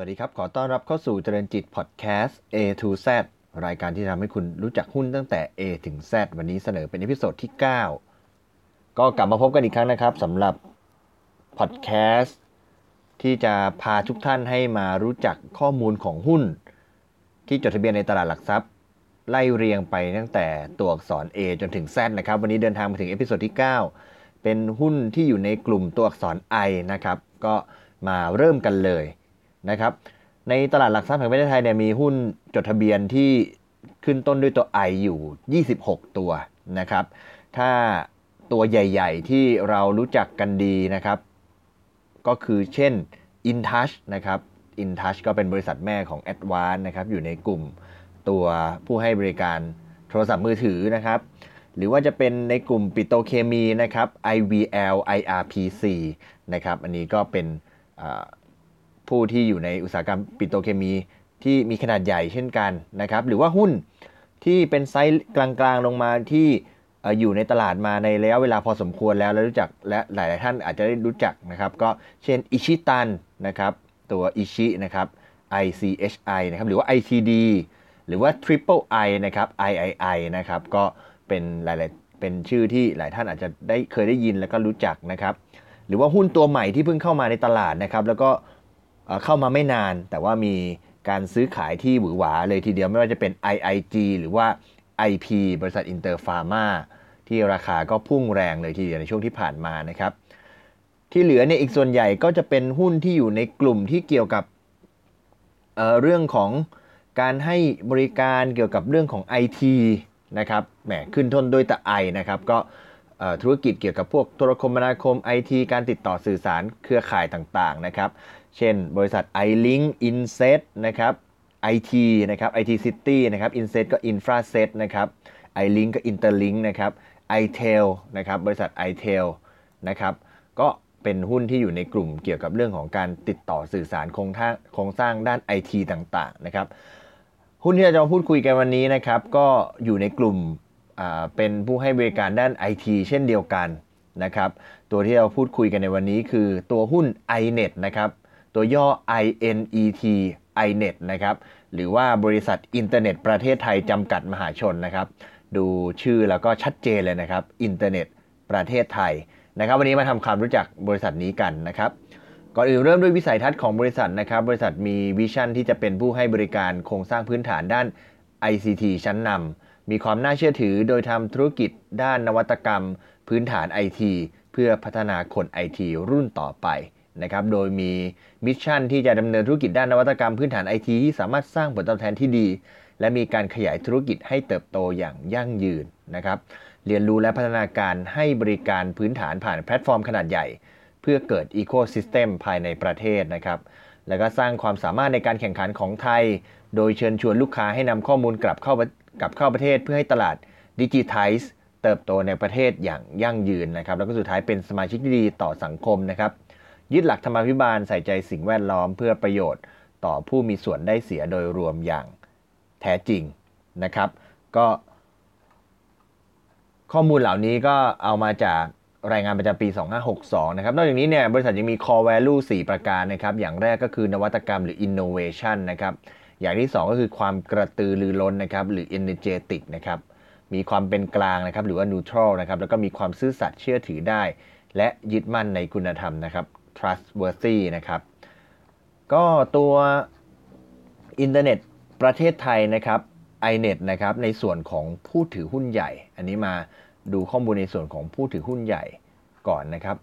สวัสดีครับ ขอต้อนรับเข้าสู่เจริญจิตพอดแคสต์ A to Z รายการที่ทำให้คุณรู้จักหุ้นตั้งแต่ A ถึง Z วันนี้เสนอเป็น episode ที่ 9 ก็กลับมาพบกันอีกครั้งนะครับสำหรับพอดแคสต์ที่จะพาทุกท่านให้มารู้จักข้อมูลของหุ้น ที่จดทะเบียนในตลาดหลักทรัพย์ ไล่เรียงไปตั้งแต่ตัวอักษร A จนถึง Z นะครับ วันนี้เดินทางมาถึง episode ที่ 9 เป็นหุ้นที่อยู่ในกลุ่มตัวอักษร I นะครับ ก็มาเริ่มกันเลย นะครับในตลาดหลักทรัพย์แห่งประเทศไทยเนี่ยมีหุ้นจดทะเบียนที่ขึ้นต้นด้วยตัว I อยู่ 26 ตัวนะครับ ถ้าตัวใหญ่ๆ ที่เรารู้จักกันดีนะครับ ก็คือเช่น InTouch นะครับ InTouch ก็เป็นบริษัทแม่ของ Advance นะครับ อยู่ในกลุ่มตัวผู้ให้บริการโทรศัพท์มือถือนะครับ หรือว่าจะเป็นในกลุ่มปิโตเคมีนะครับ IVL IRPC นะครับ อันนี้ก็เป็น ผู้ที่อยู่ในอุตสาหกรรมปิโตรเคมีที่มีขนาดใหญ่เช่นกันนะครับหรือว่าหุ้นที่เป็นไซส์กลางๆลงมาที่อยู่ในตลาดมาในระยะเวลาพอสมควรแล้วแล้วรู้จักและหลายๆท่านอาจจะได้รู้จักนะครับก็เช่นอิชิตันนะครับตัวอิชินะครับ ICHI นะครับหรือว่า ITD หรือว่า Triple I นะครับ III นะครับก็เป็นหลายๆเป็นชื่อที่หลายท่านอาจจะได้เคยได้ยินแล้วก็รู้จักนะครับหรือว่าหุ้นตัวใหม่ที่เพิ่งเข้ามาในตลาดนะครับแล้วก็ เข้ามาไม่นาน แต่ว่ามีการซื้อขายที่หวือหวาเลยทีเดียวไม่ว่าจะเป็น IIG หรือว่า IP บริษัทอินเตอร์ฟาร์มาที่ราคาก็พุ่งแรงเลยทีเดียวในช่วงที่ผ่านมานะครับที่เหลือเนี่ยอีกส่วนใหญ่ก็จะเป็นหุ้นที่อยู่ในกลุ่มที่เกี่ยวกับเเรื่องของการให้บริการเกี่ยวกับเรื่องของ IT นะครับแหมขึ้นทนด้วยตะไอนะครับก็ธุรกิจเกี่ยวกับพวกโทรคมนาคม IT การติดต่อสื่อสารเครือข่ายต่างๆนะครับ เช่น บริษัท iLink Inset นะครับ IT นะครับ IT City นะครับ Inset ก็ Infraset นะครับ iLink ก็ Interlink นะครับ iTel นะครับ บริษัท iTel นะครับ ก็เป็นหุ้นที่อยู่ในกลุ่มเกี่ยวกับเรื่องของการติดต่อสื่อสารโครงโครงสร้างด้าน IT ต่างๆ นะครับ หุ้นที่เราจะมาพูดคุยกันวันนี้นะครับ ก็อยู่ในกลุ่มเป็นผู้ให้บริการด้าน IT เช่นเดียวกันนะครับ ตัวที่เราพูดคุยกันในวันนี้คือตัวหุ้น iNet นะครับ ตัวย่อ INET iNet นะครับ หรือว่าบริษัทอินเทอร์เน็ตประเทศไทยจำกัดมหาชนนะครับ ดูชื่อแล้วก็ชัดเจนเลยนะครับ อินเทอร์เน็ตประเทศไทยนะครับ วันนี้มาทำความรู้จักบริษัทนี้กันนะครับก่อนอื่นเริ่มด้วยวิสัยทัศน์ของบริษัทนะครับ บริษัทมี vision ที่จะเป็นผู้ให้บริการโครงสร้างพื้นฐานด้าน ICT ชั้นนำมีความน่าเชื่อถือโดยทำธุรกิจด้านนวัตกรรม พื้นฐาน IT เพื่อพัฒนาคน IT รุ่นต่อไป นะครับ โดยมี mission ที่จะดำเนินธุรกิจด้านนวัตกรรมพื้นฐานไอทีที่สามารถสร้างผลตอบแทนที่ดี และมีการขยายธุรกิจให้เติบโตอย่างยั่งยืนนะครับ เรียนรู้และพัฒนาการให้บริการพื้นฐานผ่านแพลตฟอร์มขนาดใหญ่ เพื่อเกิด ecosystem ภายในประเทศนะครับ แล้วก็สร้างความสามารถในการแข่งขันของไทย โดยเชิญชวนลูกค้าให้นำข้อมูลกลับเข้ากลับเข้าประเทศเพื่อให้ตลาดดิจิทัลเติบโตในประเทศอย่างยั่งยืนนะครับ แล้วก็สุดท้ายเป็นสมาชิกที่ดีต่อสังคมนะครับ ยึดหลักธรรมาภิบาลใส่ใจสิ่งแวดล้อมเพื่อประโยชน์ต่อผู้มีส่วนได้เสียโดยรวมอย่างแท้จริงนะครับ ก็ข้อมูลเหล่านี้ก็เอามาจากรายงานประจำปี 2562 นะครับ นอกจากนี้เนี่ยบริษัทยังมี core value 4 ประการนะครับ อย่างแรกก็คือนวัตกรรมหรือ innovation นะครับ อย่างที่ 2 ก็คือความกระตือรือร้นนะครับ หรือ energetic นะครับ มีความเป็นกลางนะครับ หรือว่า neutral นะครับ แล้วก็มีความซื่อสัตย์เชื่อถือได้ และยึดมั่นในคุณธรรมนะครับ trustworthy นะครับ ก็ตัวอินเทอร์เน็ตประเทศไทยนะครับ iNet นะครับในส่วนของผู้ถือหุ้นใหญ่ อันนี้มาดูข้อมูลในส่วนของผู้ถือหุ้นใหญ่ก่อนนะครับ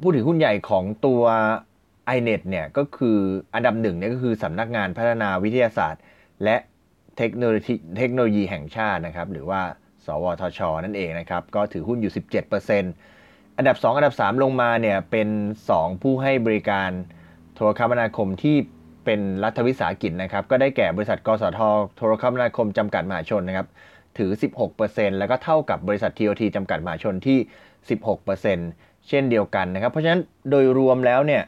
ผู้ถือหุ้นใหญ่ของตัว iNet เนี่ยก็คืออันดับหนึ่งเนี่ยก็คือสำนักงานพัฒนาวิทยาศาสตร์ และเทคโนโลยีเทคโนโลยีแห่งชาตินะครับ หรือว่า สวทช นั่นเองนะครับ ก็ถือหุ้นอยู่ 17% อันดับ 2 อันดับ 3 ลงมาเนี่ยเป็น 2 ผู้ให้บริการโทรคมนาคมที่เป็นรัฐวิสาหกิจนะครับ ก็ได้แก่บริษัทกสทโทรคมนาคมจำกัดมหาชนนะครับถือ 16%แล้วก็เท่ากับบริษัท TOT จำกัดมหาชนที่ 16%เช่นเดียวกันนะครับ เพราะฉะนั้นโดยรวมแล้วเนี่ย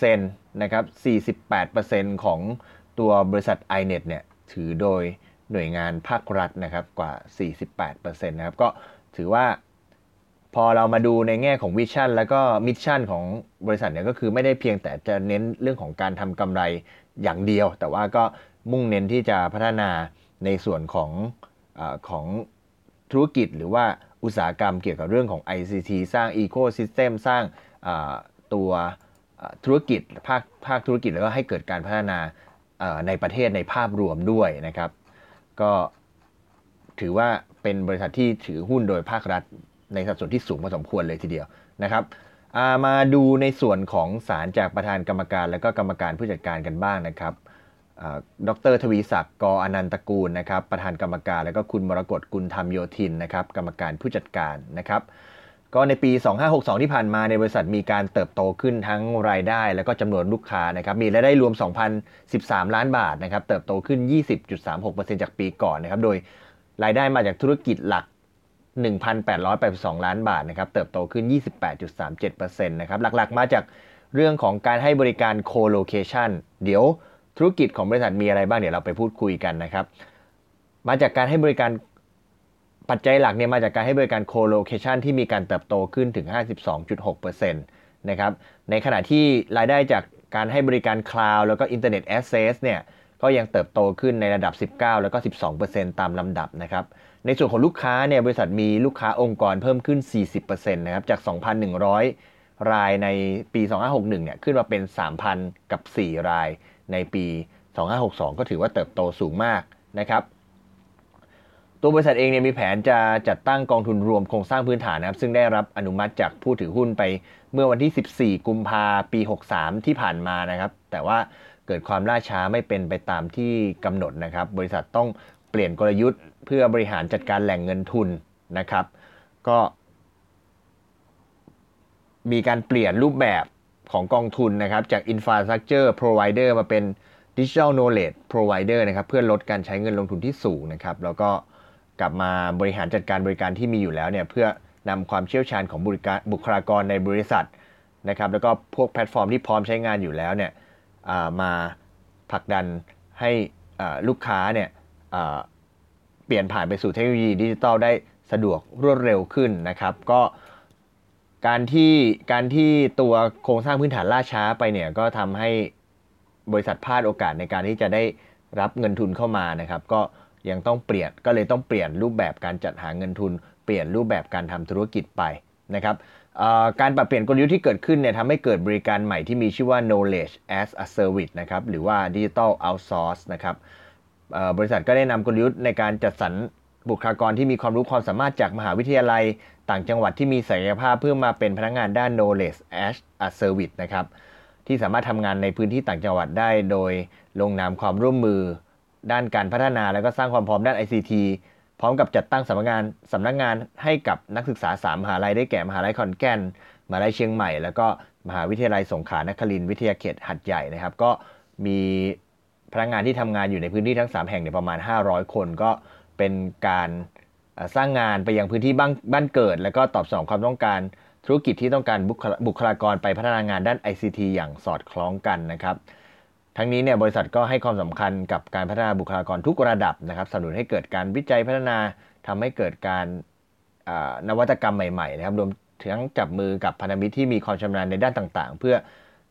48%นะครับ 48%ของตัวบริษัท iNet เนี่ยถือโดย หน่วยงานภาครัฐนะครับกว่า 48%นะครับก็ถือว่าพอเรามาดูในแง่ของ vision แล้วก็ mission ของบริษัทเนี่ยก็คือไม่ได้เพียงแต่จะเน้นเรื่องของการทำกำไรอย่างเดียว แต่ว่าก็มุ่งเน้นที่จะพัฒนาในส่วนของอของธุรกิจหรือว่าอุตสาหกรรมเกี่ยวกับเรื่องของ ICT สร้าง Ecosystem สร้างตัวธุรกิจภาคภาคธุรกิจแล้วก็ให้เกิดการพัฒนาในประเทศในภาพรวมด้วยนะครับ ก็ถือว่าเป็นบริษัทที่ถือหุ้นโดยภาครัฐ ในสัดส่วนที่สูงพอสมควรเลยทีเดียวนะครับมาดูในส่วนของสารจากประธานกรรมการและก็กรรมการผู้จัดการกันบ้างนะครับดรทวีศักดิ์กอนันตกูลนะครับประธานกรรมการ และก็คุณมรกตกุลธรรมโยธินนะครับกรรมการผู้จัดการนะครับ ก็ในปี 2562 ที่ผ่านมาในบริษัทมีการเติบโตขึ้นทั้งรายได้ และก็จำนวนลูกค้านะครับ มีรายได้รวม 2,013 ล้านบาทนะครับ เติบโตขึ้น 20.36%จากปีก่อนนะครับ โดยรายได้มาจากธุรกิจหลัก 1,882 ล้านบาทนะครับ เติบโตขึ้น 28.37%นะครับ หลักๆ มาจากเรื่องของการให้บริการ co-location เดี๋ยวธุรกิจของบริษัทมีอะไรบ้างเดี๋ยวเราไปพูดคุยกันนะครับ มาจากการให้บริการ ปัจจัยหลักเนี่ยมาจากการให้บริการ co-location ที่มีการเติบโตขึ้นถึง 52.6%นะครับในขณะที่รายได้จากการให้บริการ cloud แล้วก็ Internet Access เนี่ยก็ยังเติบโตขึ้นในระดับ 19 แล้วก็ 12%ตามลำดับนะครับในส่วนของลูกค้าเนี่ยบริษัทมีลูกค้าองค์กรเพิ่มขึ้น 40%นะครับจาก 2,100 รายในปี 2561 เนี่ยขึ้นมาเป็น 3,000 กับ 4 รายในปี 2562 ก็ถือว่าเติบโตสูงมากนะครับ ตัวบริษัทเองเนี่ยมีแผนจะจัดตั้งกองทุนรวมโครงสร้างพื้นฐานนะครับ ซึ่งได้รับอนุมัติจากผู้ถือหุ้นไปเมื่อวันที่ 14 กุมภาปี 63 ที่ผ่านมานะครับ แต่ว่าเกิดความล่าช้าไม่เป็นไปตามที่กำหนดนะครับ บริษัทต้องเปลี่ยนกลยุทธ์ เพื่อบริหารจัดการแหล่งเงินทุนนะครับ ก็ มีการเปลี่ยนรูปแบบของกองทุนนะครับ จาก Infrastructure Provider มาเป็น Digital Knowledge Provider นะครับ เพื่อลดการใช้เงินลงทุนที่สูงนะครับ แล้วก็ กลับมาบริหารจัดการบริการที่มีอยู่แล้วเนี่ยเพื่อนำความเชี่ยวชาญของบุคลากรในบริษัทนะครับแล้วก็พวกแพลตฟอร์มที่พร้อมใช้งานอยู่แล้วเนี่ยมาผลักดันให้ลูกค้าเนี่ยเปลี่ยนผ่านไปสู่เทคโนโลยีดิจิทัลได้สะดวกรวดเร็วขึ้นนะครับ ก็การที่การที่ตัวโครงสร้างพื้นฐานล่าช้าไปเนี่ยก็ทำให้บริษัทพลาดโอกาสในการที่จะได้รับเงินทุนเข้ามานะครับ ก็ ยังต้องเปลี่ยนก็เลยต้องเปลี่ยนรูปแบบการจัดหาเงินทุน เปลี่ยนรูปแบบการทำธุรกิจไปนะครับการปรับเปลี่ยนกลยุทธ์ที่เกิดขึ้นเนี่ยทำให้เกิดบริการใหม่ที่มีชื่อว่า knowledge as a service นะครับหรือว่า digital outsource นะครับบริษัทก็ได้นำกลยุทธ์ในการจัดสรรบุคลากรที่มีความรู้ความสามารถจากมหาวิทยาลัย ต่างจังหวัดที่มีศักยภาพเพื่อมาเป็นพนักงานด้าน knowledge as a service นะครับที่สามารถทำงานในพื้นที่ต่างจังหวัดได้โดยลงนามความร่วมมือ ด้านการพัฒนาและก็สร้างความพร้อมด้าน ICT พร้อมกับจัดตั้งสำนักงานสำนักงานให้กับนักศึกษา 3 มหาลัยได้แก่มหาลัยขอนแก่นมหาลัยเชียงใหม่ แล้วก็มหาวิทยาลัยสงขลานครินทร์วิทยาเขตหัดใหญ่นะครับ ก็มีพนักงานที่ทำงานอยู่ในพื้นที่ทั้ง 3 แห่งเนี่ยประมาณ 500 คนก็เป็นการสร้างงานไปยังพื้นที่บ้านบ้านเกิด และก็ตอบสนองความต้องการธุรกิจที่ต้องการบุคลากรไปพัฒนางานด้าน ICT อย่างสอดคล้องกันนะครับ ทั้งนี้เนี่ยบริษัทก็ให้ความสำคัญกับการพัฒนาบุคลากรทุกระดับนะครับสนับสนุนให้เกิดการวิจัยพัฒนาทำให้เกิดการนวัตกรรมใหม่ๆนะครับรวมทั้งจับมือกับพันธมิตรที่มีความชำนาญในด้านต่างๆ เพื่อ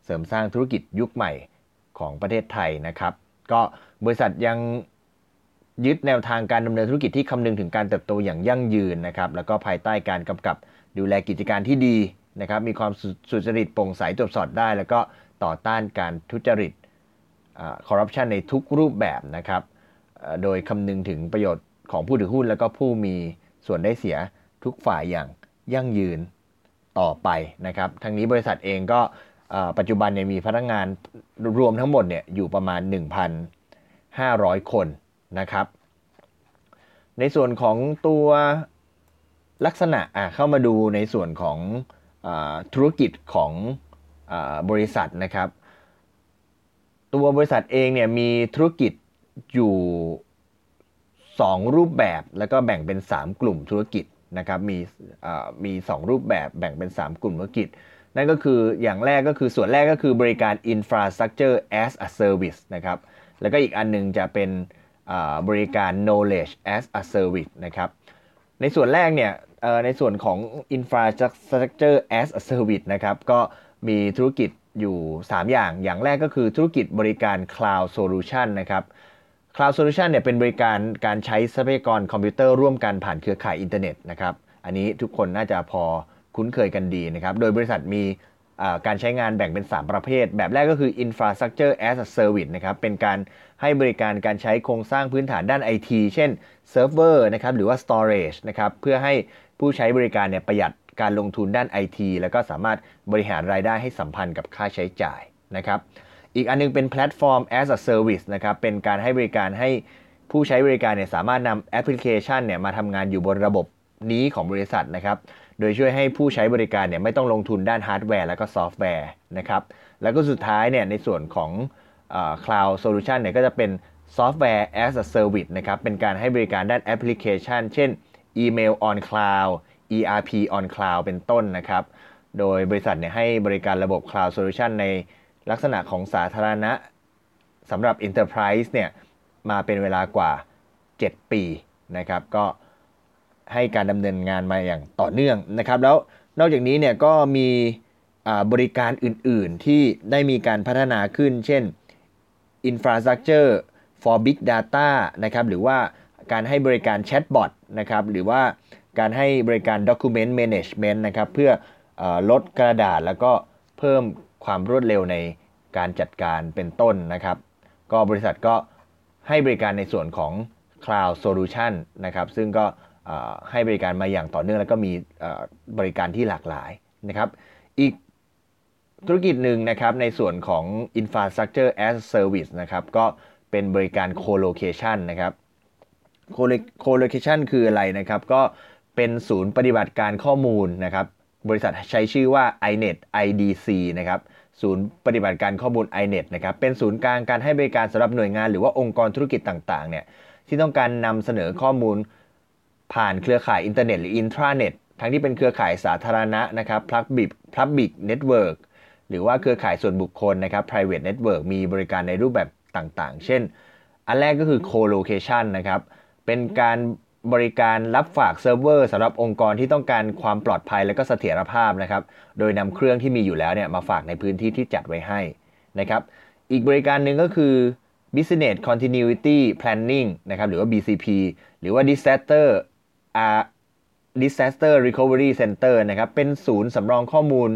เสริมสร้างธุรกิจยุคใหม่ของประเทศไทยนะครับ ก็บริษัทยังยึดแนวทางการดำเนินธุรกิจที่คำนึงถึงการเติบโตอย่างยั่งยืนนะครับแล้วก็ภายใต้การกำกับดูแลกิจการที่ดีนะครับมีความสุจริตโปร่งใสตรวจสอบได้ แล้วก็ต่อต้านการทุจริต คอร์รัปชันในทุกรูปแบบนะครับโดยคำนึงถึงประโยชน์ของผู้ถือหุ้น แล้วก็ผู้มีส่วนได้เสียทุกฝ่ายอย่างยั่งยืนต่อไปนะครับทั้งนี้บริษัทเองก็ปัจจุบันเนี่ยมีพนักงานรวมทั้งหมดเนี่ยอยู่ประมาณ 1,500 คนนะครับ ในส่วนของตัวลักษณะเข้ามาดูในส่วนของอธุรกิจของอบริษัทนะครับ ตัวบริษัทเองเนี่ยมีธุรกิจอยู่ 2 รูปแบบแล้วก็แบ่งเป็น 3 กลุ่มธุรกิจนะครับมีมี 2 รูปแบบแบ่งเป็น 3 กลุ่มธุรกิจ นั่นก็คืออย่างแรกก็คือส่วนแรกก็คือบริการ infrastructure as a service นะครับแล้วก็อีกอันนึงจะเป็นบริการ knowledge as a service นะครับในส่วนแรกเนี่ยในส่วนของ infrastructure as a service นะครับก็มีธุรกิจ อยู่ 3 อย่าง อย่างแรกก็คือธุรกิจบริการ cloud solution นะครับ cloud solution เนี่ยเป็นบริการการใช้ทรัพยากรคอมพิวเตอร์ร่วมกันผ่านเครือข่ายอินเทอร์เน็ตนะครับ อันนี้ทุกคนน่าจะพอคุ้นเคยกันดีนะครับ โดยบริษัทมีการใช้งานแบ่งเป็น 3 ประเภท แบบแรกก็คือ infrastructure as a service นะครับ เป็นการให้บริการการใช้โครงสร้างพื้นฐานด้าน IT เช่นเซิร์ฟเวอร์นะครับ หรือว่า storage นะครับ เพื่อให้ผู้ใช้บริการเนี่ยประหยัด การลงทุนด้าน IT แล้วก็สามารถบริหารรายได้ให้สัมพันธ์กับค่าใช้จ่ายนะครับอีกอันนึงเป็นแพลตฟอร์ม as a service นะครับเป็นการให้บริการให้ผู้ใช้บริการเนี่ยสามารถนำแอปพลิเคชันเนี่ยมาทำงานอยู่บนระบบนี้ของบริษัทนะครับโดยช่วยให้ผู้ใช้บริการเนี่ยไม่ต้องลงทุนด้านฮาร์ดแวร์และก็ซอฟต์แวร์นะครับแล้วก็สุดท้ายเนี่ยในส่วนของ cloud solution เนี่ยก็จะเป็นซอฟต์แวร์ as a service นะครับเป็นการให้บริการด้านแอปพลิเคชัน เช่น email on cloud ERP on cloud เป็นต้นนะครับ โดยบริษัทเนี่ยให้บริการระบบ cloud solution ในลักษณะของสาธารณะสำหรับ enterprise เนี่ยมาเป็นเวลากว่า 7 ปีนะครับ ก็ให้การดำเนินงานมาอย่างต่อเนื่องนะครับ แล้วนอกจากนี้เนี่ยก็มีบริการอื่น ๆ ที่ได้มีการพัฒนาขึ้น เช่น infrastructure for big data นะครับ หรือว่าการให้บริการแชทบอทนะครับ หรือว่า การให้บริการ document management นะครับเพื่ออลดกระดาษแล้วก็เพิ่มความรวดเร็วในการจัดการเป็นต้นนะครับ ก็บริษัทก็ให้บริการในส่วนของ cloud solution นะครับ ซึ่งก็ให้บริการมาอย่างต่อเนื่อง แล้วก็มีบริการที่หลากหลายนะครับ อีกธุรกิจหนึ่งนะครับในส่วนของ infrastructure as service นะครับ ก็เป็นบริการ co-location นะครับ co-location คืออะไรนะครับ ก็ เป็นศูนย์ปฏิบัติการข้อมูลนะครับ บริษัทใช้ชื่อว่า iNet IDC นะครับศูนย์ปฏิบัติการข้อมูล iNet นะครับเป็นศูนย์กลางการให้บริการสำหรับหน่วยงานหรือว่าองค์กรธุรกิจต่างๆเนี่ยที่ต้องการนำเสนอข้อมูลผ่านเครือข่ายอินเทอร์เน็ตหรืออินทราเน็ตทั้งที่เป็นเครือข่ายสาธารณะนะครับ Public Public Network หรือว่าเครือข่ายส่วนบุคคลนะครับ private network มีบริการในรูปแบบต่างๆ เช่น อันแรกก็คือ co-location นะครับ เป็นการ บริการรับฝากเซิร์ฟเวอร์สำหรับองค์กรที่ต้องการความปลอดภัยและก็เสถียรภาพนะครับ โดยนำเครื่องที่มีอยู่แล้วเนี่ยมาฝากในพื้นที่ที่จัดไว้ให้นะครับ อีกบริการหนึ่งก็คือ business continuity planning นะครับหรือว่า BCP หรือว่า disaster disaster recovery center นะครับเป็นศูนย์สำรองข้อมูล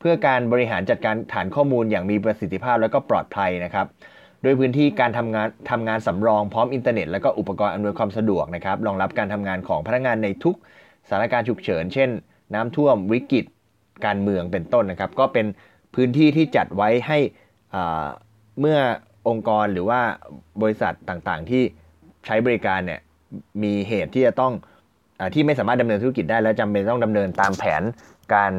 เพื่อการบริหารจัดการฐานข้อมูลอย่างมีประสิทธิภาพและก็ปลอดภัยนะครับ โดยพื้นที่การทำงานทำงานสำรองพร้อมอินเทอร์เน็ต และก็อุปกรณ์อำนวยความสะดวกนะครับรองรับการทำงานของพนักงานในทุกสถานการณ์ฉุกเฉิน เช่น น้ำท่วมวิกฤตการเมืองเป็นต้นนะครับ ก็เป็นพื้นที่ที่จัดไว้ให้เมื่อองค์กรหรือว่าบริษัทต่างๆ ที่ใช้บริการเนี่ยมีเหตุที่จะต้องอที่ไม่สามารถดำเนินธุรกิจได้ และจำเป็นต้องดำเนินตามแผนการ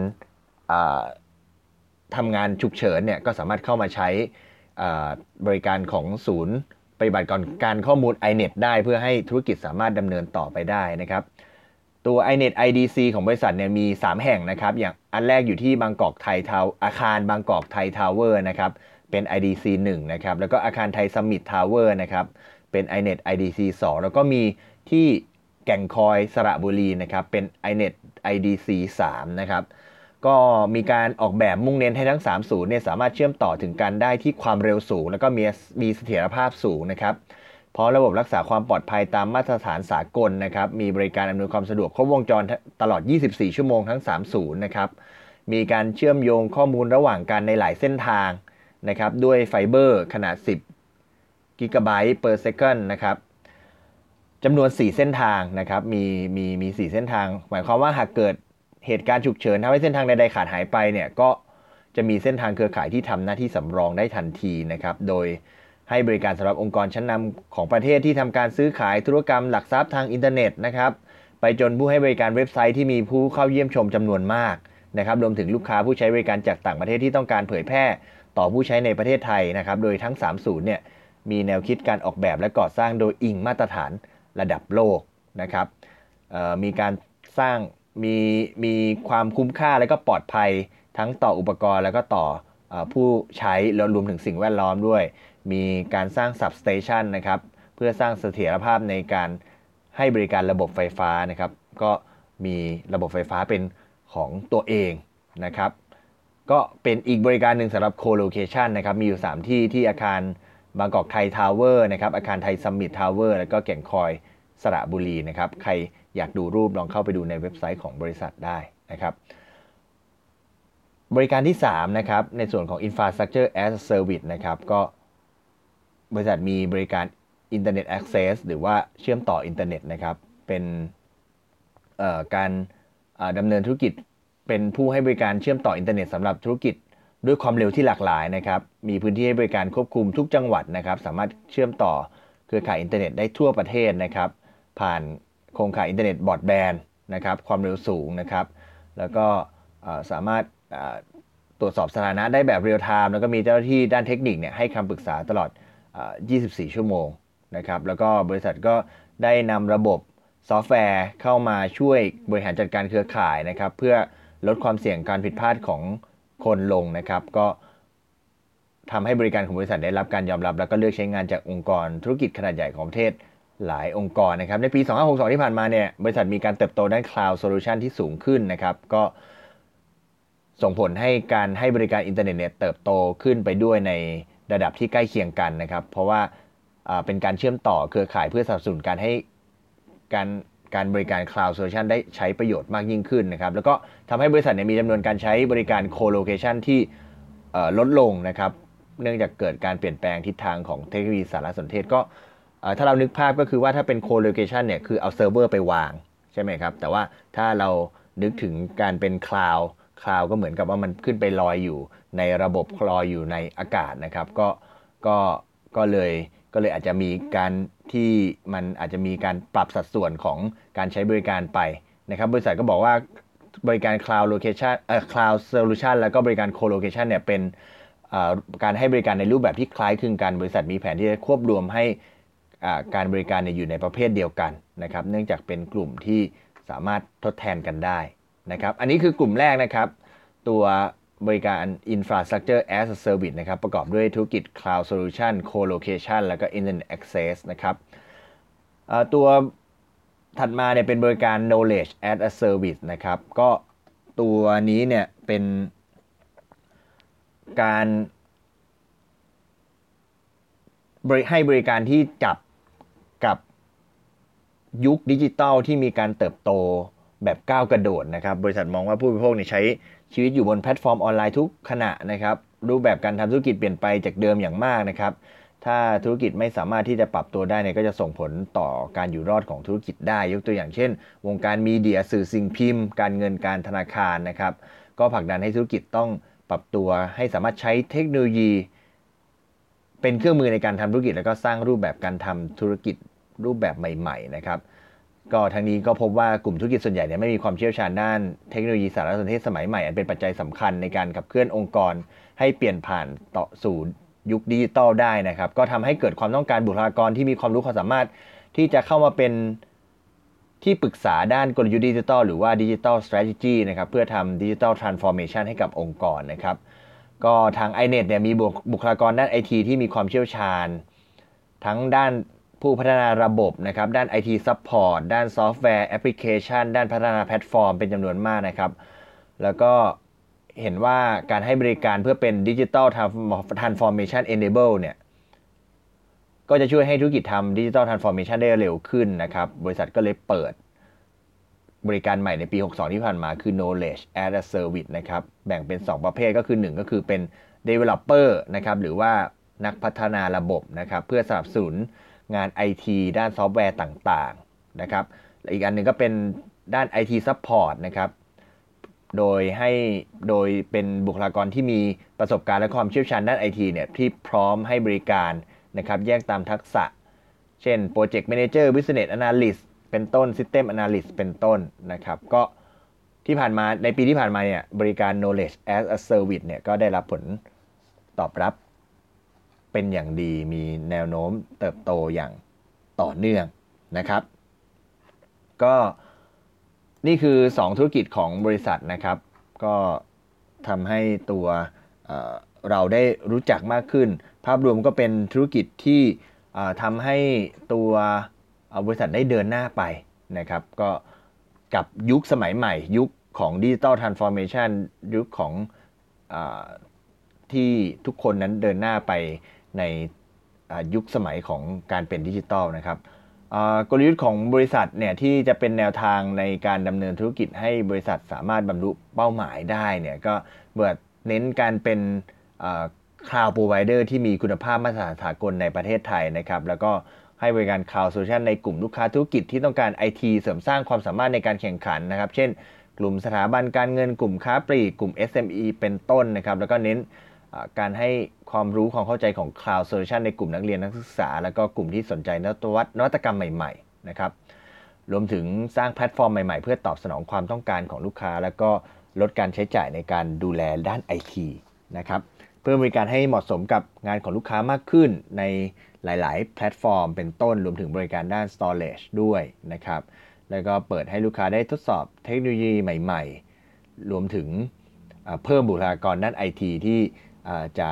ทำงานฉุกเฉินเนี่ยก็สามารถเข้ามาใช้ บริการของศูนย์ปฏิบัติการการข้อมูล iNet ได้เพื่อให้ธุรกิจสามารถดำเนินต่อไปได้นะครับตัว iNet IDC ของบริษัทเนี่ยมี 3 แห่งนะครับอย่างอันแรกอยู่ที่บางกอกไทยทาวอาคารบางกอกไทยทาวเวอร์นะครับเป็น IDC 1นะครับแล้วก็อาคารไทยซัมมิตทาวเวอร์นะครับเป็น iNet IDC 2 แล้วก็มีที่แก่งคอยสระบุรีนะครับเป็น iNet IDC 3นะครับ ก็มีการออกแบบมุ่งเน้นให้ทั้ง 3 ศูนย์เนี่ยสามารถเชื่อมต่อถึงกันได้ที่ความเร็วสูง แล้วก็มีมีเสถียรภาพสูงนะครับพร้อมระบบรักษาความปลอดภัยตามมาตรฐานสากลนะครับ มีบริการอำนวยความสะดวกครบวงจรตลอด 24 ชั่วโมงทั้ง 3 ศูนย์นะครับ มีการเชื่อมโยงข้อมูลระหว่างกันในหลายเส้นทางนะครับ ด้วยไฟเบอร์ขนาด 10 กิกะไบต์ per second นะครับจำนวน 4 เส้นทางนะครับ มีมีมี 4 เส้นทาง หมายความว่าหากเกิด เหตุการณ์ฉุกเฉินทำให้เส้นทางใดๆขาดหายไปเนี่ยก็จะมีเส้นทางเครือข่ายที่ทำหน้าที่สำรองได้ทันทีนะครับ โดยให้บริการสำหรับองค์กรชั้นนำของประเทศที่ทำการซื้อขายธุรกรรมหลักทรัพย์ทางอินเทอร์เน็ตนะครับไปจนผู้ให้บริการเว็บไซต์ที่มีผู้เข้าเยี่ยมชมจำนวนมากนะครับรวมถึงลูกค้าผู้ใช้บริการจากต่างประเทศที่ต้องการเผยแพร่ต่อผู้ใช้ในประเทศไทยนะครับ โดยทั้ง 3 ศูนย์เนี่ยมีแนวคิดการออกแบบและก่อสร้างโดยอิงมาตรฐานระดับโลกนะครับมีการสร้าง มีมีความคุ้มค่าและก็ปลอดภัยทั้งต่ออุปกรณ์แล้วก็ต่ออผู้ใช้แล้วรวมถึงสิ่งแวดล้อมด้วย มีการสร้าง substation นะครับ เพื่อสร้างเสถียรภาพในการให้บริการระบบไฟฟ้านะครับ ก็มีระบบไฟฟ้าเป็นของตัวเองนะครับ ก็เป็นอีกบริการหนึ่งสำหรับ co-location นะครับ มีอยู่ 3 ที่ที่อาคารบางกอกไทยทาวเวอร์นะครับ อาคารไทยซัมมิตทาวเวอร์แล้วก็แก่งคอยสระบุรีนะครับ ใคร อยากดูรูปลองเข้าไปดูในเว็บไซต์ของบริษัทได้นะครับบริการที่ 3 นะครับ ในส่วนของ Infrastructure as a Service นะครับ ก็บริษัทมีบริการ Internet Access หรือว่าเชื่อมต่ออินเทอร์เน็ตนะครับ เป็นการดำเนินธุรกิจ เป็นผู้ให้บริการเชื่อมต่ออินเทอร์เน็ตสำหรับธุรกิจด้วยความเร็วที่หลากหลายนะครับ มีพื้นที่ให้บริการครอบคลุมทุกจังหวัดนะครับ สามารถเชื่อมต่อเครือข่ายอินเทอร์เน็ตได้ทั่วประเทศนะครับ ผ่าน โครงข่ายอินเทอร์เน็ตบรอดแบนด์นะครับความเร็วสูงนะครับ แล้วก็สามารถตรวจสอบสถานะได้แบบเรียลไทม์แล้วก็มีเจ้าหน้าที่ด้านเทคนิคเนี่ยให้คำปรึกษาตลอด 24 ชั่วโมงนะครับแล้วก็บริษัทก็ได้นำระบบซอฟต์แวร์เข้ามาช่วยบริหารจัดการเครือข่ายนะครับ เพื่อลดความเสี่ยงการผิดพลาดของคนลงนะครับ ก็ทำให้บริการของบริษัทได้รับการยอมรับ แล้วก็เลือกใช้งานจากองค์กรธุรกิจขนาดใหญ่ของประเทศ หลายองค์กรนะครับ ในปี 2562 ที่ผ่านมาเนี่ย บริษัทมีการเติบโตด้าน Cloud Solution ที่สูงขึ้นนะครับ ก็ส่งผลให้การให้บริการอินเทอร์เน็ตเนี่ยเติบโตขึ้นไปด้วยในระดับที่ใกล้เคียงกันนะครับ เพราะว่าเป็นการเชื่อมต่อเครือข่ายเพื่อสนับสนุนการให้การการบริการ Cloud Solution ได้ใช้ประโยชน์มากยิ่งขึ้นนะครับ แล้วก็ทำให้บริษัทมีจำนวนการใช้บริการ Co-location ที่ลดลงนะครับ เนื่องจากเกิดการเปลี่ยนแปลงทิศทางของเทคโนโลยีสารสนเทศก็ ถ้าเรานึกภาพก็คือว่าถ้าเป็น Co-location เนี่ยคือเอาเซิร์ฟเวอร์ไปวางใช่ไหมครับ แต่ว่าถ้าเรานึกถึงการเป็น Cloud Cloud ก็เหมือนกับว่ามันขึ้นไปลอยอยู่ในระบบลอยอยู่ในอากาศนะครับ ก็ก็ก็เลยก็เลยอาจจะมีการที่มันอาจจะมีการปรับสัดส่วนของการใช้บริการไปนะครับ บริษัทก็บอกว่าบริการ cloud location เอ่อ cloud solution แล้วก็บริการ co-location เนี่ยเป็นการให้บริการในรูปแบบที่คล้ายคลึงกัน บริษัทมีแผนที่จะควบรวมให้ การบริการอยู่ในประเภทเดียวกันนะครับ เนื่องจากเป็นกลุ่มที่สามารถทดแทนกันได้นะครับ อันนี้คือกลุ่มแรกนะครับ ตัวบริการ Infrastructure as a Service นะครับ ประกอบด้วยธุรกิจ Cloud Solution Co-location แล้วก็ Internet Access นะครับตัวถัดมาเนี่ยเป็นบริการ Knowledge as a Service นะครับ ก็ตัวนี้เนี่ยเป็นการให้บริการที่จับกับ ยุคดิจิตอลที่มีการเติบโตแบบก้าวกระโดดนะครับ บริษัทมองว่าผู้บริโภคใช้ชีวิตอยู่บนแพลตฟอร์มออนไลน์ทุกขณะนะครับ รูปแบบการทำธุรกิจเปลี่ยนไปจากเดิมอย่างมากนะครับ ถ้าธุรกิจไม่สามารถที่จะปรับตัวได้เนี่ยก็จะส่งผลต่อการอยู่รอดของธุรกิจได้ ยกตัวอย่างเช่น วงการ media สื่อสิ่งพิมพ์ การเงินการธนาคารนะครับ ก็ผลักดันให้ธุรกิจต้องปรับตัวให้สามารถใช้เทคโนโลยี เป็นเครื่องมือในการทำธุรกิจ แล้วก็สร้างรูปแบบการทำธุรกิจ รูปแบบใหม่ๆนะครับก็ทั้งนี้ก็พบว่ากลุ่มธุรกิจส่วนใหญ่เนี่ยไม่มีความเชี่ยวชาญด้านเทคโนโลยีสารสนเทศสมัยใหม่อันเป็นปัจจัยสำคัญในการขับเคลื่อนองค์กร ให้เปลี่ยนผ่านต่อสู่ยุคดิจิตอลได้นะครับ ก็ทำให้เกิดความต้องการบุคลากรที่มีความรู้ความสามารถที่จะเข้ามาเป็นที่ปรึกษาด้านกลยุทธ์ดิจิตอลหรือว่า digital strategy นะครับเพื่อทำ digital transformation ให้กับองค์กรนะครับ ก็ทาง iNet เนี่ยมีบุคลากรด้านไอทีที่มีความเชี่ยวชาญ ทั้งด้าน ผู้พัฒนาระบบนะครับด้าน IT Support ด้านซอฟต์แวร์แอปพลิเคชัน ด้านพัฒนาแพลตฟอร์มเป็นจำนวนมากนะครับ แล้วก็เห็นว่าการให้บริการเพื่อเป็น digital transformation enable เนี่ยก็จะช่วยให้ธุรกิจทำ digital transformation ได้เร็วขึ้นนะครับ บริษัทก็เลยเปิดบริการใหม่ในปี 62 ที่ผ่านมาคือ knowledge as a service นะครับ แบ่งเป็น 2 ประเภทก็คือ 1 ก็คือเป็น developer นะครับ หรือว่านักพัฒนาระบบนะครับ เพื่อสนับสนุน งาน IT ด้านซอฟต์แวร์ต่างๆนะครับอีกอันหนึ่งก็เป็นด้าน IT Support นะครับโดยให้โดยเป็นบุคลากรที่มีประสบการณ์และความเชี่ยวชาญด้าน IT เนี่ยที่พร้อมให้บริการนะครับแยกตามทักษะ เช่น Project Manager Business Analyst เป็นต้น System Analyst เป็นต้นนะครับก็ที่ผ่านมาในปีที่ผ่านมาเนี่ยบริการ Knowledge as a Service เนี่ยก็ได้รับผลตอบรับ เป็นอย่างดีมีแนวโน้มเติบโตอย่างต่อเนื่องนะครับ ก็นี่คือ 2 ธุรกิจของบริษัทนะครับ ก็ทำให้ตัวเเราได้รู้จักมากขึ้น ภาพรวมก็เป็นธุรกิจที่ทำให้ตัวบริษัทได้เดินหน้าไปนะครับ ก็กับยุคสมัยใหม่ ยุคของ digital transformation ยุคของอที่ทุกคนนั้นเดินหน้าไป ในยุคสมัยของการเป็นดิจิตอลนะครับกลยุทธ์ของบริษัทเนี่ยที่จะเป็นแนวทางในการดำเนินธุรกิจให้บริษัทสามารถบรรลุเป้าหมายได้เนี่ยก็เบิดเน้นการเป็นcloud provider ที่มีคุณภาพมาตรฐานสากลในประเทศไทยนะครับแล้วก็ให้บริการ cloud solution ในกลุ่มลูกค้าธุรกิจที่ต้องการ IT เสริมสร้างความสามารถในการแข่งขันนะครับ เช่น กลุ่มสถาบันการเงินกลุ่มค้าปลีกกลุ่ม SME เป็นต้นนะครับแล้วก็เน้น การให้ความรู้ความเข้าใจของ Cloud Solution ในกลุ่มนักเรียนนักศึกษา แล้วก็กลุ่มที่สนใจนวัตนวัตกรรมใหม่ๆนะครับรวมถึงสร้างแพลตฟอร์มใหม่ๆ เพื่อตอบสนองความต้องการของลูกค้า แล้วก็ลดการใช้จ่ายในการดูแลด้าน IT นะครับเพื่อบริการให้เหมาะสมกับงานของลูกค้ามากขึ้นในหลาย ๆ แพลตฟอร์ม เป็นต้นรวมถึงบริการด้าน storage ด้วยนะครับแล้วก็เปิดให้ลูกค้าได้ทดสอบเทคโนโลยีใหม่ ๆ รวมถึงเพิ่มบุคลากรด้าน IT ที่ จะ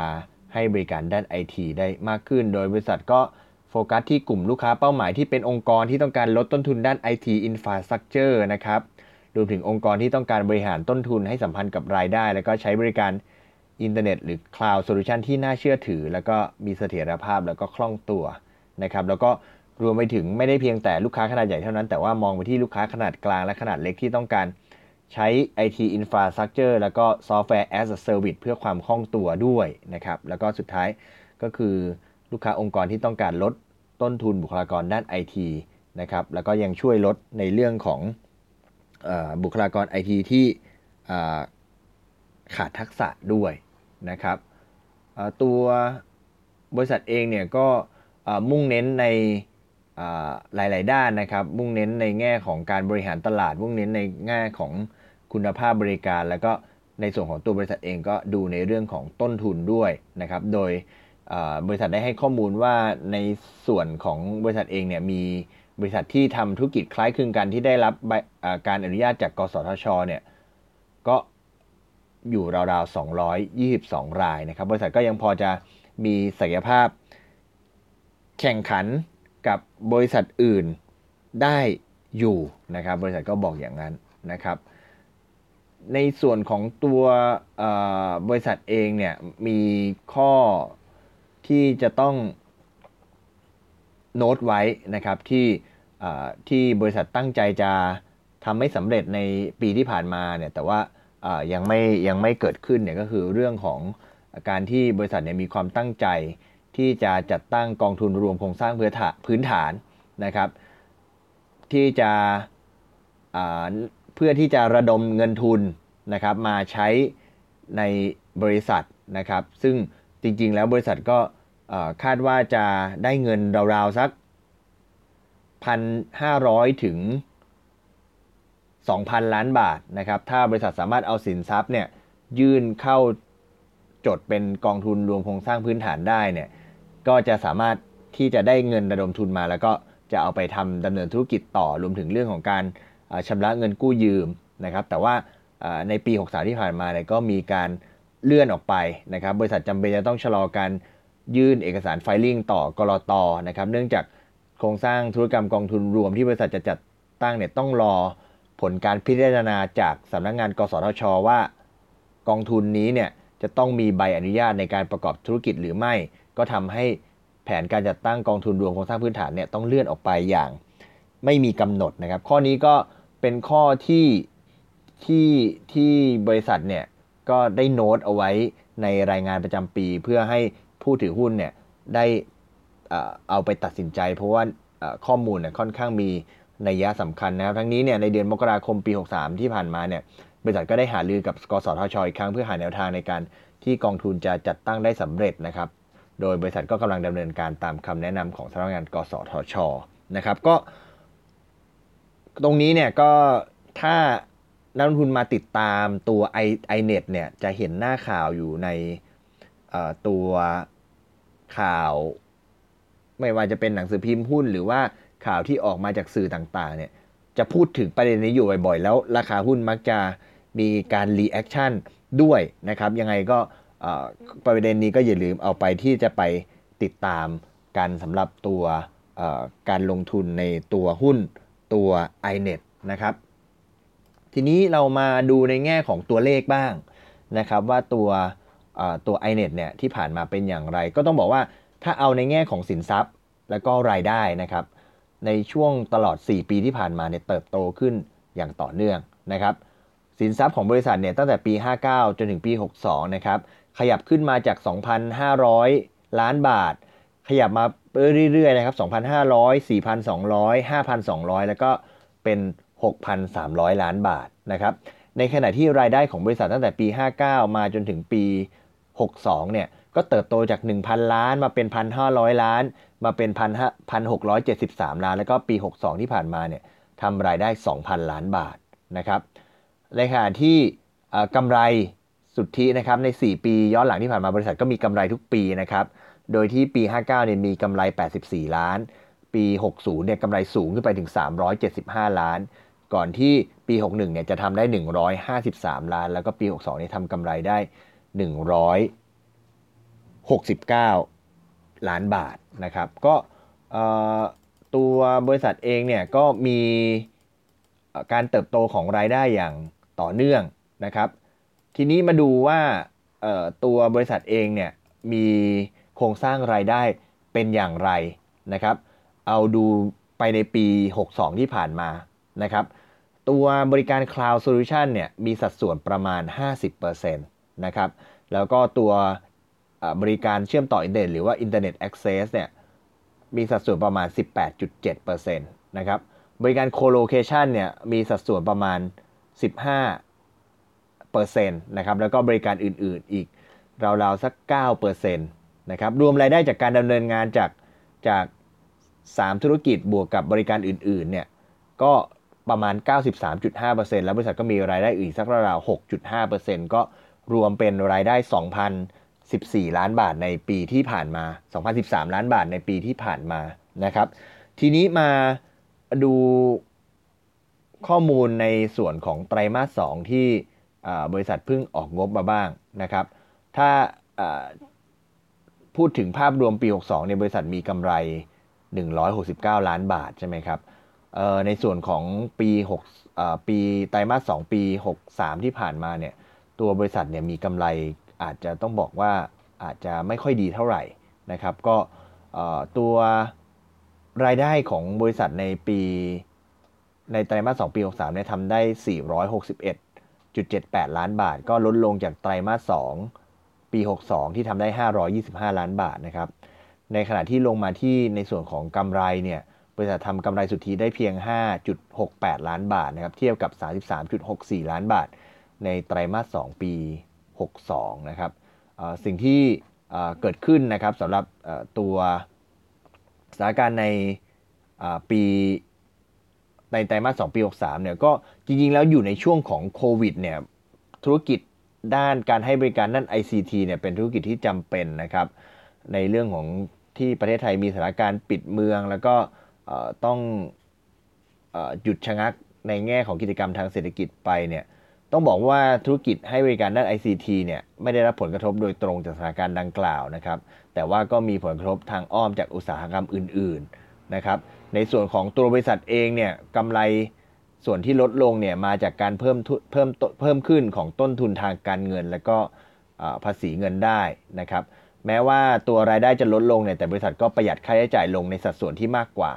ให้บริการด้าน IT ได้มากขึ้น โดยบริษัทก็โฟกัสที่กลุ่มลูกค้าเป้าหมายที่เป็นองค์กรที่ต้องการลดต้นทุนด้าน IT Infrastructure นะครับรวมถึงองค์กรที่ต้องการบริหารต้นทุนให้สัมพันธ์กับรายได้ แล้วก็ใช้บริการอินเทอร์เน็ตหรือ Cloud Solution ที่น่าเชื่อถือ แล้วก็มีเสถียรภาพแล้วก็คล่องตัวนะครับแล้วก็รวมไปถึงไม่ได้เพียงแต่ลูกค้าขนาดใหญ่เท่านั้น แต่ว่ามองไปที่ลูกค้าขนาดกลางและขนาดเล็กที่ต้องการ ใช้ IT Infrastructure แล้วก็ Software as a Service เพื่อความคล่องตัวด้วยนะครับ แล้วก็สุดท้ายก็คือลูกค้าองค์กรที่ต้องการลดต้นทุนบุคลากรด้าน IT นะครับ แล้วก็ยังช่วยลดในเรื่องของอบุคลากร IT ที่ขาดทักษะด้วยนะครับตัวบริษัทเองเนี่ยก็มุ่งเน้นในหลาย ๆ ด้านนะครับ มุ่งเน้นในแง่ของการบริหารตลาด มุ่งเน้นในแง่ของ คุณภาพบริการ แล้วก็ในส่วนของตัวบริษัทเองก็ดูในเรื่องของต้นทุนด้วยนะครับ โดยบริษัทได้ให้ข้อมูลว่าในส่วนของบริษัทเองเนี่ยมีบริษัทที่ทำธุรกิจคล้ายคลึงกันที่ได้รับการอนุญาตจากกสทชเนี่ยก็อยู่ราวๆ 222 รายนะครับ บริษัทก็ยังพอจะมีศักยภาพแข่งขันกับบริษัทอื่นได้อยู่นะครับ บริษัทก็บอกอย่างนั้นนะครับ ในส่วนของตัวบริษัทเองเนี่ยมีข้อที่จะต้องโน้ตไว้นะครับที่ที่บริษัทตั้งใจจะทำไม่สำเร็จในปีที่ผ่านมาเนี่ยแต่ว่ายังไม่ยังไม่เกิดขึ้นเนี่ยก็คือเรื่องของการที่บริษัทเนี่ยมีความตั้งใจที่จะจัดตั้งกองทุนรวมโครงสร้างพื้นฐานนะครับ ที่จะ พื่อที่จะระดมเงินทุนนะครับมาใช้ในบริษัทนะครับ ซึ่งจริงๆ แล้วบริษัทก็คาดว่าจะได้เงินราวๆสัก 1,500 ถึง 2,000 ล้านบาทนะครับ ถ้าบริษัทสามารถเอาสินทรัพย์เนี่ยยื่นเข้าจดเป็นกองทุนรวมโครงสร้างพื้นฐานได้เนี่ยก็จะสามารถที่จะได้เงินระดมทุนมา แล้วก็จะเอาไปทำดำเนินธุรกิจต่อรวมถึงเรื่องของการ ชำระเงินกู้ยืมนะครับแต่ว่าในปี 63 ที่ผ่านมาเนี่ยก็มีการเลื่อนออกไปนะครับบริษัทจำเป็นจะต้องชะลอการยื่นเอกสารไฟลิ่งต่อกรอตอนะครับเนื่องจากโครงสร้างธุรกรรมกองทุนรวมที่บริษัทจะจัดตั้งเนี่ยต้องรอผลการพิจารณาจากสำนักงงาน กสทช ว่ากองทุนนี้เนี่ยจะต้องมีใบอนุญาตในการประกอบธุรกิจหรือไม่ ก็ทำให้แผนการจัดตั้งกองทุนรวมโครงสร้างพื้นฐานเนี่ยต้องเลื่อนออกไปอย่าง ไม่มีกำหนดนะครับ ข้อนี้ก็ เป็นข้อที่ที่ที่บริษัทเนี่ยก็ได้โน้ตเอาไว้ในรายงานประจำปี เพื่อให้ผู้ถือหุ้นเนี่ยได้เอาไปตัดสินใจ เพราะว่าข้อมูลเนี่ยค่อนข้างมีนัยยะสำคัญนะครับ ทั้งนี้เนี่ยในเดือนมกราคมปี 63 ที่ผ่านมาเนี่ยบริษัทก็ได้หารือกับกสทชอีกครั้งเพื่อหาแนวทางในการที่กองทุนจะจัดตั้งได้สำเร็จนะครับ โดยบริษัทก็กำลังดำเนินการตามคำแนะนำของสำนักงาน กสทชนะครับ ก็ ตรงนี้เนี่ยก็ถ้านักลงทุนมาติดตามตัวไอไอเน็ตเนี่ยจะเห็นหน้าข่าวอยู่ในตัวข่าว ไม่ว่าจะเป็นหนังสือพิมพ์หุ้น หรือว่าข่าวที่ออกมาจากสื่อต่างๆเนี่ยจะพูดถึงประเด็นนี้อยู่บ่อยๆ แล้วราคาหุ้นมักจะมีการ reaction ด้วยนะครับยังไงก็ประเด็นนี้ก็อย่าลืมเอาไปที่จะไปติดตามกันสำหรับตัวการลงทุนในตัวหุ้น ตัว iNet นะครับ ทีนี้เรามาดูในแง่ของตัวเลขบ้างนะครับว่าตัวตัว iNet เนี่ยที่ผ่านมาเป็นอย่างไร ก็ต้องบอกว่าถ้าเอาในแง่ของสินทรัพย์และก็รายได้นะครับ ในช่วงตลอด 4 ปีที่ผ่านมาเนี่ยเติบโตขึ้นอย่างต่อเนื่องนะครับสินทรัพย์ของบริษัทเนี่ยตั้งแต่ปี 59 จนถึงปี 62 นะครับขยับขึ้นมาจาก 2,500 ล้านบาท ขยับมาเรื่อยๆนะครับ 2,500 4,200 5,200 แล้วก็เป็น 6,300 ล้านบาทนะครับ ในขณะที่รายได้ของบริษัทตั้งแต่ปี 59 มาจนถึงปี 62 เนี่ย ก็เติบโตจาก 1,000 ล้านมาเป็น 1,500 ล้าน มาเป็น 1,673 ล้าน แล้วก็ปี 62 ที่ผ่านมาเนี่ยทำรายได้ 2,000 ล้านบาทนะครับในขณะที่กำไรสุทธินะครับใน 4 ปีย้อนหลังที่ผ่านมาบริษัทก็มีกำไรทุกปีนะครับ โดยที่ปี 59เนี่ยมีกำไร 84 ล้าน ปี 60เนี่ยกำไรสูงขึ้นไปถึง 375 ล้าน ก่อนที่ปี 61เนี่ยจะทำได้ 153 ล้าน แล้วก็ปี 62เนี่ยทำกำไรได้ 169 ล้านบาทนะครับ ก็ตัวบริษัทเองเนี่ยก็มีการเติบโตของรายได้อย่างต่อเนื่องนะครับ ทีนี้มาดูว่าตัวบริษัทเองเนี่ยมี โครงสร้างรายได้เป็นอย่างไรนะครับ เอาดูไปในปี 62 ที่ผ่านมานะครับ ตัวบริการ Cloud Solution เนี่ยมีสัดส่วนประมาณ 50%นะครับ แล้วก็ตัวบริการเชื่อมต่ออินเทอร์เน็ตหรือว่า Internet Access เนี่ยมีสัดส่วนประมาณ 18.7%นะครับ บริการ Co-location เนี่ยมีสัดส่วนประมาณ 15%นะครับ แล้วก็บริการอื่นๆอีกราวๆสัก 9%น นะครับรวมรายได้จากการดำเนินงานจากจาก 3 ธุรกิจบวกกับบริการอื่นๆเนี่ยก็ประมาณ 93.5%แล้วบริษัทก็มีรายได้อื่นสักราวๆ6.5%ก็รวมเป็นรายได้ 2,014 ล้านบาทในปีที่ผ่านมา 2013 ล้านบาทในปีที่ผ่านมานะครับ ทีนี้มาดูข้อมูลในส่วนของไตรมาส 2 ที่บริษัทเพิ่งออกงบมาบ้างนะครับ ถ้า พูดถึงภาพรวมปี 62ในบริษัทมีกำไร 169 ล้านบาทใช่ไหมครับในส่วนของปี6ปีไตรมาส2ปี 63 ที่ผ่านมาเนี่ยตัวบริษัทเนี่ยมีกำไรอาจจะต้องบอกว่าอาจจะไม่ค่อยดีเท่าไหร่นะครับ ก็ตัวรายได้ของบริษัทในปีในไตรมาส2ปี 63เนี่ยทำได้ 461.78 ล้านบาท ก็ลดลงจากไตรมาส2 ปี 62 ที่ทำได้ 525 ล้านบาทนะครับ ในขณะที่ลงมาที่ในส่วนของกำไรเนี่ยบริษัททำกำไรสุทธิได้เพียง 5.68 ล้านบาทนะครับ เทียบกับ 33.64 ล้านบาท ในไตรมาส 2 ปี 62 นะครับสิ่งที่เกิดขึ้นนะครับสำหรับตัวสถานการณ์ในปีในไตรมาส 2 ปี 63 เนี่ยก็จริงๆ แล้วอยู่ในช่วงของโควิดเนี่ยธุรกิจ ด้านการให้บริการด้าน ICT เนี่ยเป็นธุรกิจที่จำเป็นนะครับ ในเรื่องของที่ประเทศไทยมีสถานการณ์ปิดเมือง แล้วก็ต้องหยุดชะงักในแง่ของกิจกรรมทางเศรษฐกิจไปเนี่ยต้องบอกว่าธุรกิจให้บริการด้าน ICT เนี่ยไม่ได้รับผลกระทบโดยตรงจากสถานการณ์ดังกล่าวนะครับ แต่ว่าก็มีผลกระทบทางอ้อมจากอุตสาหกรรมอื่น ๆนะครับ ในส่วนของตัวบริษัทเองเนี่ยกำไร ส่วนที่ลดลงเนี่ยมาจากการเพิ่มเพิ่มเพิ่มขึ้นของต้นทุนทางการเงิน และก็ภาษีเงินได้นะครับ แม้ว่าตัวรายได้จะลดลงเนี่ยแต่บริษัทก็ประหยัดค่าใช้จ่ายลงในสัดส่วนที่มากกว่า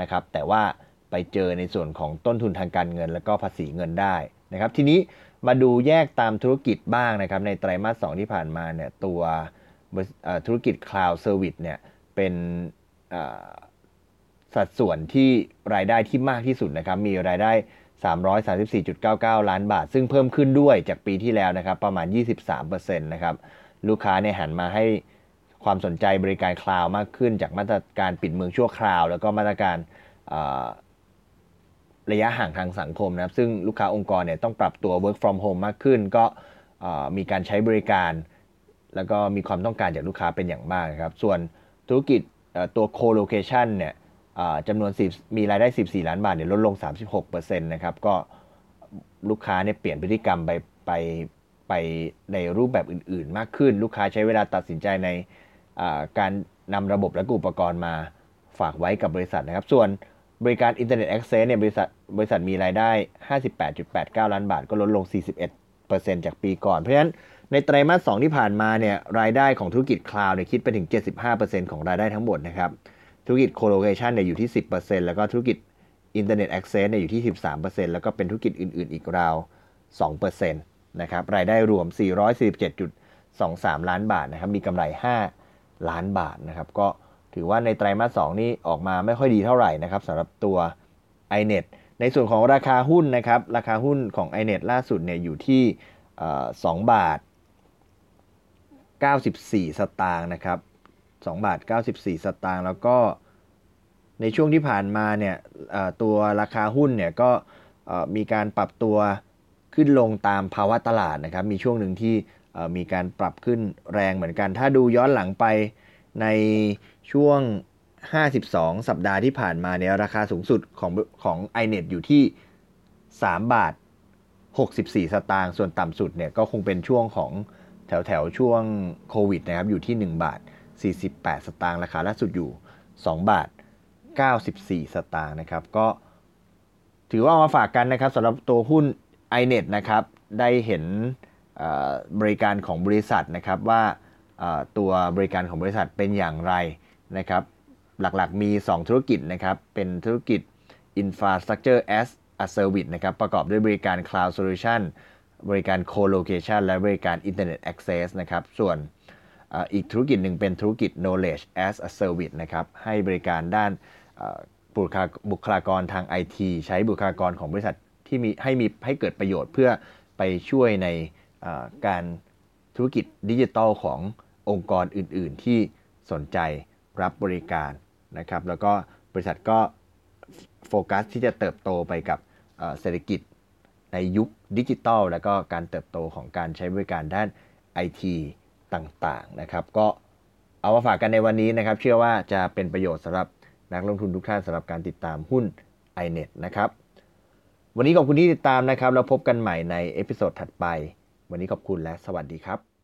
นะครับ แต่ว่าไปเจอในส่วนของต้นทุนทางการเงิน และก็ภาษีเงินได้นะครับ ทีนี้มาดูแยกตามธุรกิจบ้างนะครับ ในไตรมาส2ที่ผ่านมาเนี่ยตัวธุรกิจ Cloud Service เนี่ยเป็น สัดส่วนที่รายได้ที่มากที่สุดนะครับ มีรายได้ 334.99 ล้านบาท ซึ่งเพิ่มขึ้นด้วยจากปีที่แล้วนะครับ ประมาณ 23%นะครับ ลูกค้าเนี่ยหันมาให้ความสนใจบริการคลาวมากขึ้น จากมาตรการปิดเมืองชั่วคราว แล้วก็มาตรการระยะห่างทางสังคมนะครับ ซึ่งลูกค้าองค์กรเนี่ยต้องปรับตัว work from home มากขึ้น ก็มีการใช้บริการ แล้วก็มีความต้องการจากลูกค้าเป็นอย่างมากครับ ส่วนธุรกิจตัว co-location เนี่ย จำนวน 10 มีรายได้ 14 ล้านบาทเนี่ยลดลง 36%นะครับ ก็ลูกค้าเนี่ยเปลี่ยนพฤติกรรมไปไปไปในรูปแบบอื่น ๆ มากขึ้น ลูกค้าใช้เวลาตัดสินใจในการนำระบบและอุปกรณ์มาฝากไว้กับบริษัทนะครับ ส่วนบริการ internet access เนี่ยบริษัทบริษัทมีรายได้ 58.89 ล้านบาท ก็ลดลง 41%จากปีก่อน เพราะฉะนั้นในไตรมาส 2 ที่ผ่านมาเนี่ยรายได้ของธุรกิจ cloud เนี่ยคิดไปถึง 75%ของรายได้ทั้งหมดนะครับ ธุรกิจ co-location เนี่ยอยู่ที่ 10%แล้วก็ธุรกิจ internet access เนี่ยอยู่ที่ 13%แล้วก็เป็นธุรกิจอื่น ๆ อีกราว 2%นะครับ รายได้รวม 447.23 ล้านบาทนะครับ มีกำไร 5 ล้านบาทนะครับ ก็ถือว่าในไตรมาส 2 นี่ออกมาไม่ค่อยดีเท่าไหร่นะครับสำหรับตัว iNet ในส่วนของราคาหุ้นนะครับ ราคาหุ้นของ iNet ล่าสุดเนี่ยอยู่ที่ 2 บาท 94 สตางค์นะครับ 2 บาท 94 สตางค์แล้วก็ในช่วงที่ผ่านมาเนี่ยตัวราคาหุ้นเนี่ยก็มีการปรับตัวขึ้นลงตามภาวะตลาดนะครับ มีช่วงหนึ่งที่มีการปรับขึ้นแรงเหมือนกัน ถ้าดูย้อนหลังไปในช่วง 52 สัปดาห์ที่ผ่านมาเนี่ยราคาสูงสุดของของ iNet อยู่ที่ 3 บาท 64 สตางค์ ส่วนต่ำสุดเนี่ยก็คงเป็นช่วงของแถวแถวช่วงโควิดนะครับอยู่ที่ 1 บาท 48 สตางค์ราคาล่าสุดอยู่ 2 บาท 94 สตางค์นะครับ ก็ถือว่ามาฝากกันนะครับสำหรับตัวหุ้น iNet นะครับ ได้เห็นบริการของบริษัทนะครับว่าตัวบริการของบริษัทเป็นอย่างไรนะครับ หลักๆมี 2 ธุรกิจนะครับ เป็นธุรกิจ Infrastructure as a Service นะครับ ประกอบด้วยบริการ Cloud Solution บริการ Co-location และบริการ Internet Access นะครับ ส่วน อีกธุรกิจหนึ่งเป็นธุรกิจ Knowledge as a Service นะครับ ให้บริการด้านบุคลากรทาง IT ใช้บุคลากรของบริษัทที่มีให้มีให้เกิดประโยชน์เพื่อไปช่วยในการธุรกิจดิจิทัลขององค์กรอื่น ๆ ที่สนใจรับบริการนะครับ แล้วก็บริษัทก็โฟกัสที่จะเติบโตไปกับเศรษฐกิจในยุคดิจิทัลแล้วก็การเติบโตของการใช้บริการด้าน IT ต่างๆนะครับ ก็เอามาฝากกันในวันนี้นะครับ เชื่อว่าจะเป็นประโยชน์สำหรับนักลงทุนทุกท่านสำหรับการติดตามหุ้น iNet นะครับ วันนี้ขอบคุณที่ติดตามนะครับ แล้วพบกันใหม่ใน episode ถัดไป วันนี้ขอบคุณและสวัสดีครับ